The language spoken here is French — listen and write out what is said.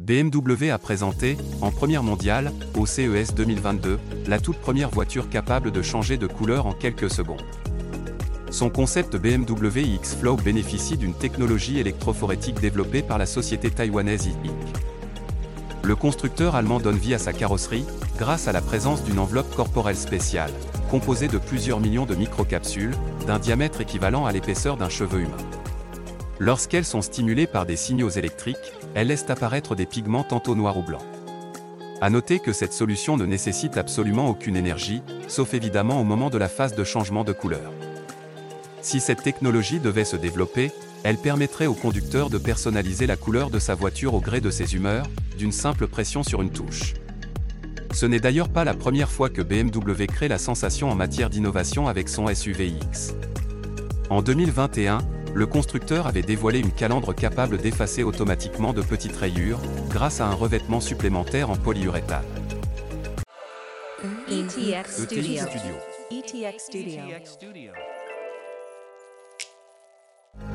BMW a présenté, en première mondiale, au CES 2022, la toute première voiture capable de changer de couleur en quelques secondes. Son concept BMW X-Flow bénéficie d'une technologie électrophorétique développée par la société taïwanaise IIC. Le constructeur allemand donne vie à sa carrosserie, grâce à la présence d'une enveloppe corporelle spéciale, composée de plusieurs millions de microcapsules, d'un diamètre équivalent à l'épaisseur d'un cheveu humain. Lorsqu'elles sont stimulées par des signaux électriques, elles laissent apparaître des pigments tantôt noirs ou blancs. À noter que cette solution ne nécessite absolument aucune énergie, sauf évidemment au moment de la phase de changement de couleur. Si cette technologie devait se développer, elle permettrait au conducteur de personnaliser la couleur de sa voiture au gré de ses humeurs, d'une simple pression sur une touche. Ce n'est d'ailleurs pas la première fois que BMW crée la sensation en matière d'innovation avec son SUV X. En 2021, le constructeur avait dévoilé une calandre capable d'effacer automatiquement de petites rayures, grâce à un revêtement supplémentaire en polyuréthane. ETX ETX Studio. Studio. ETX Studio.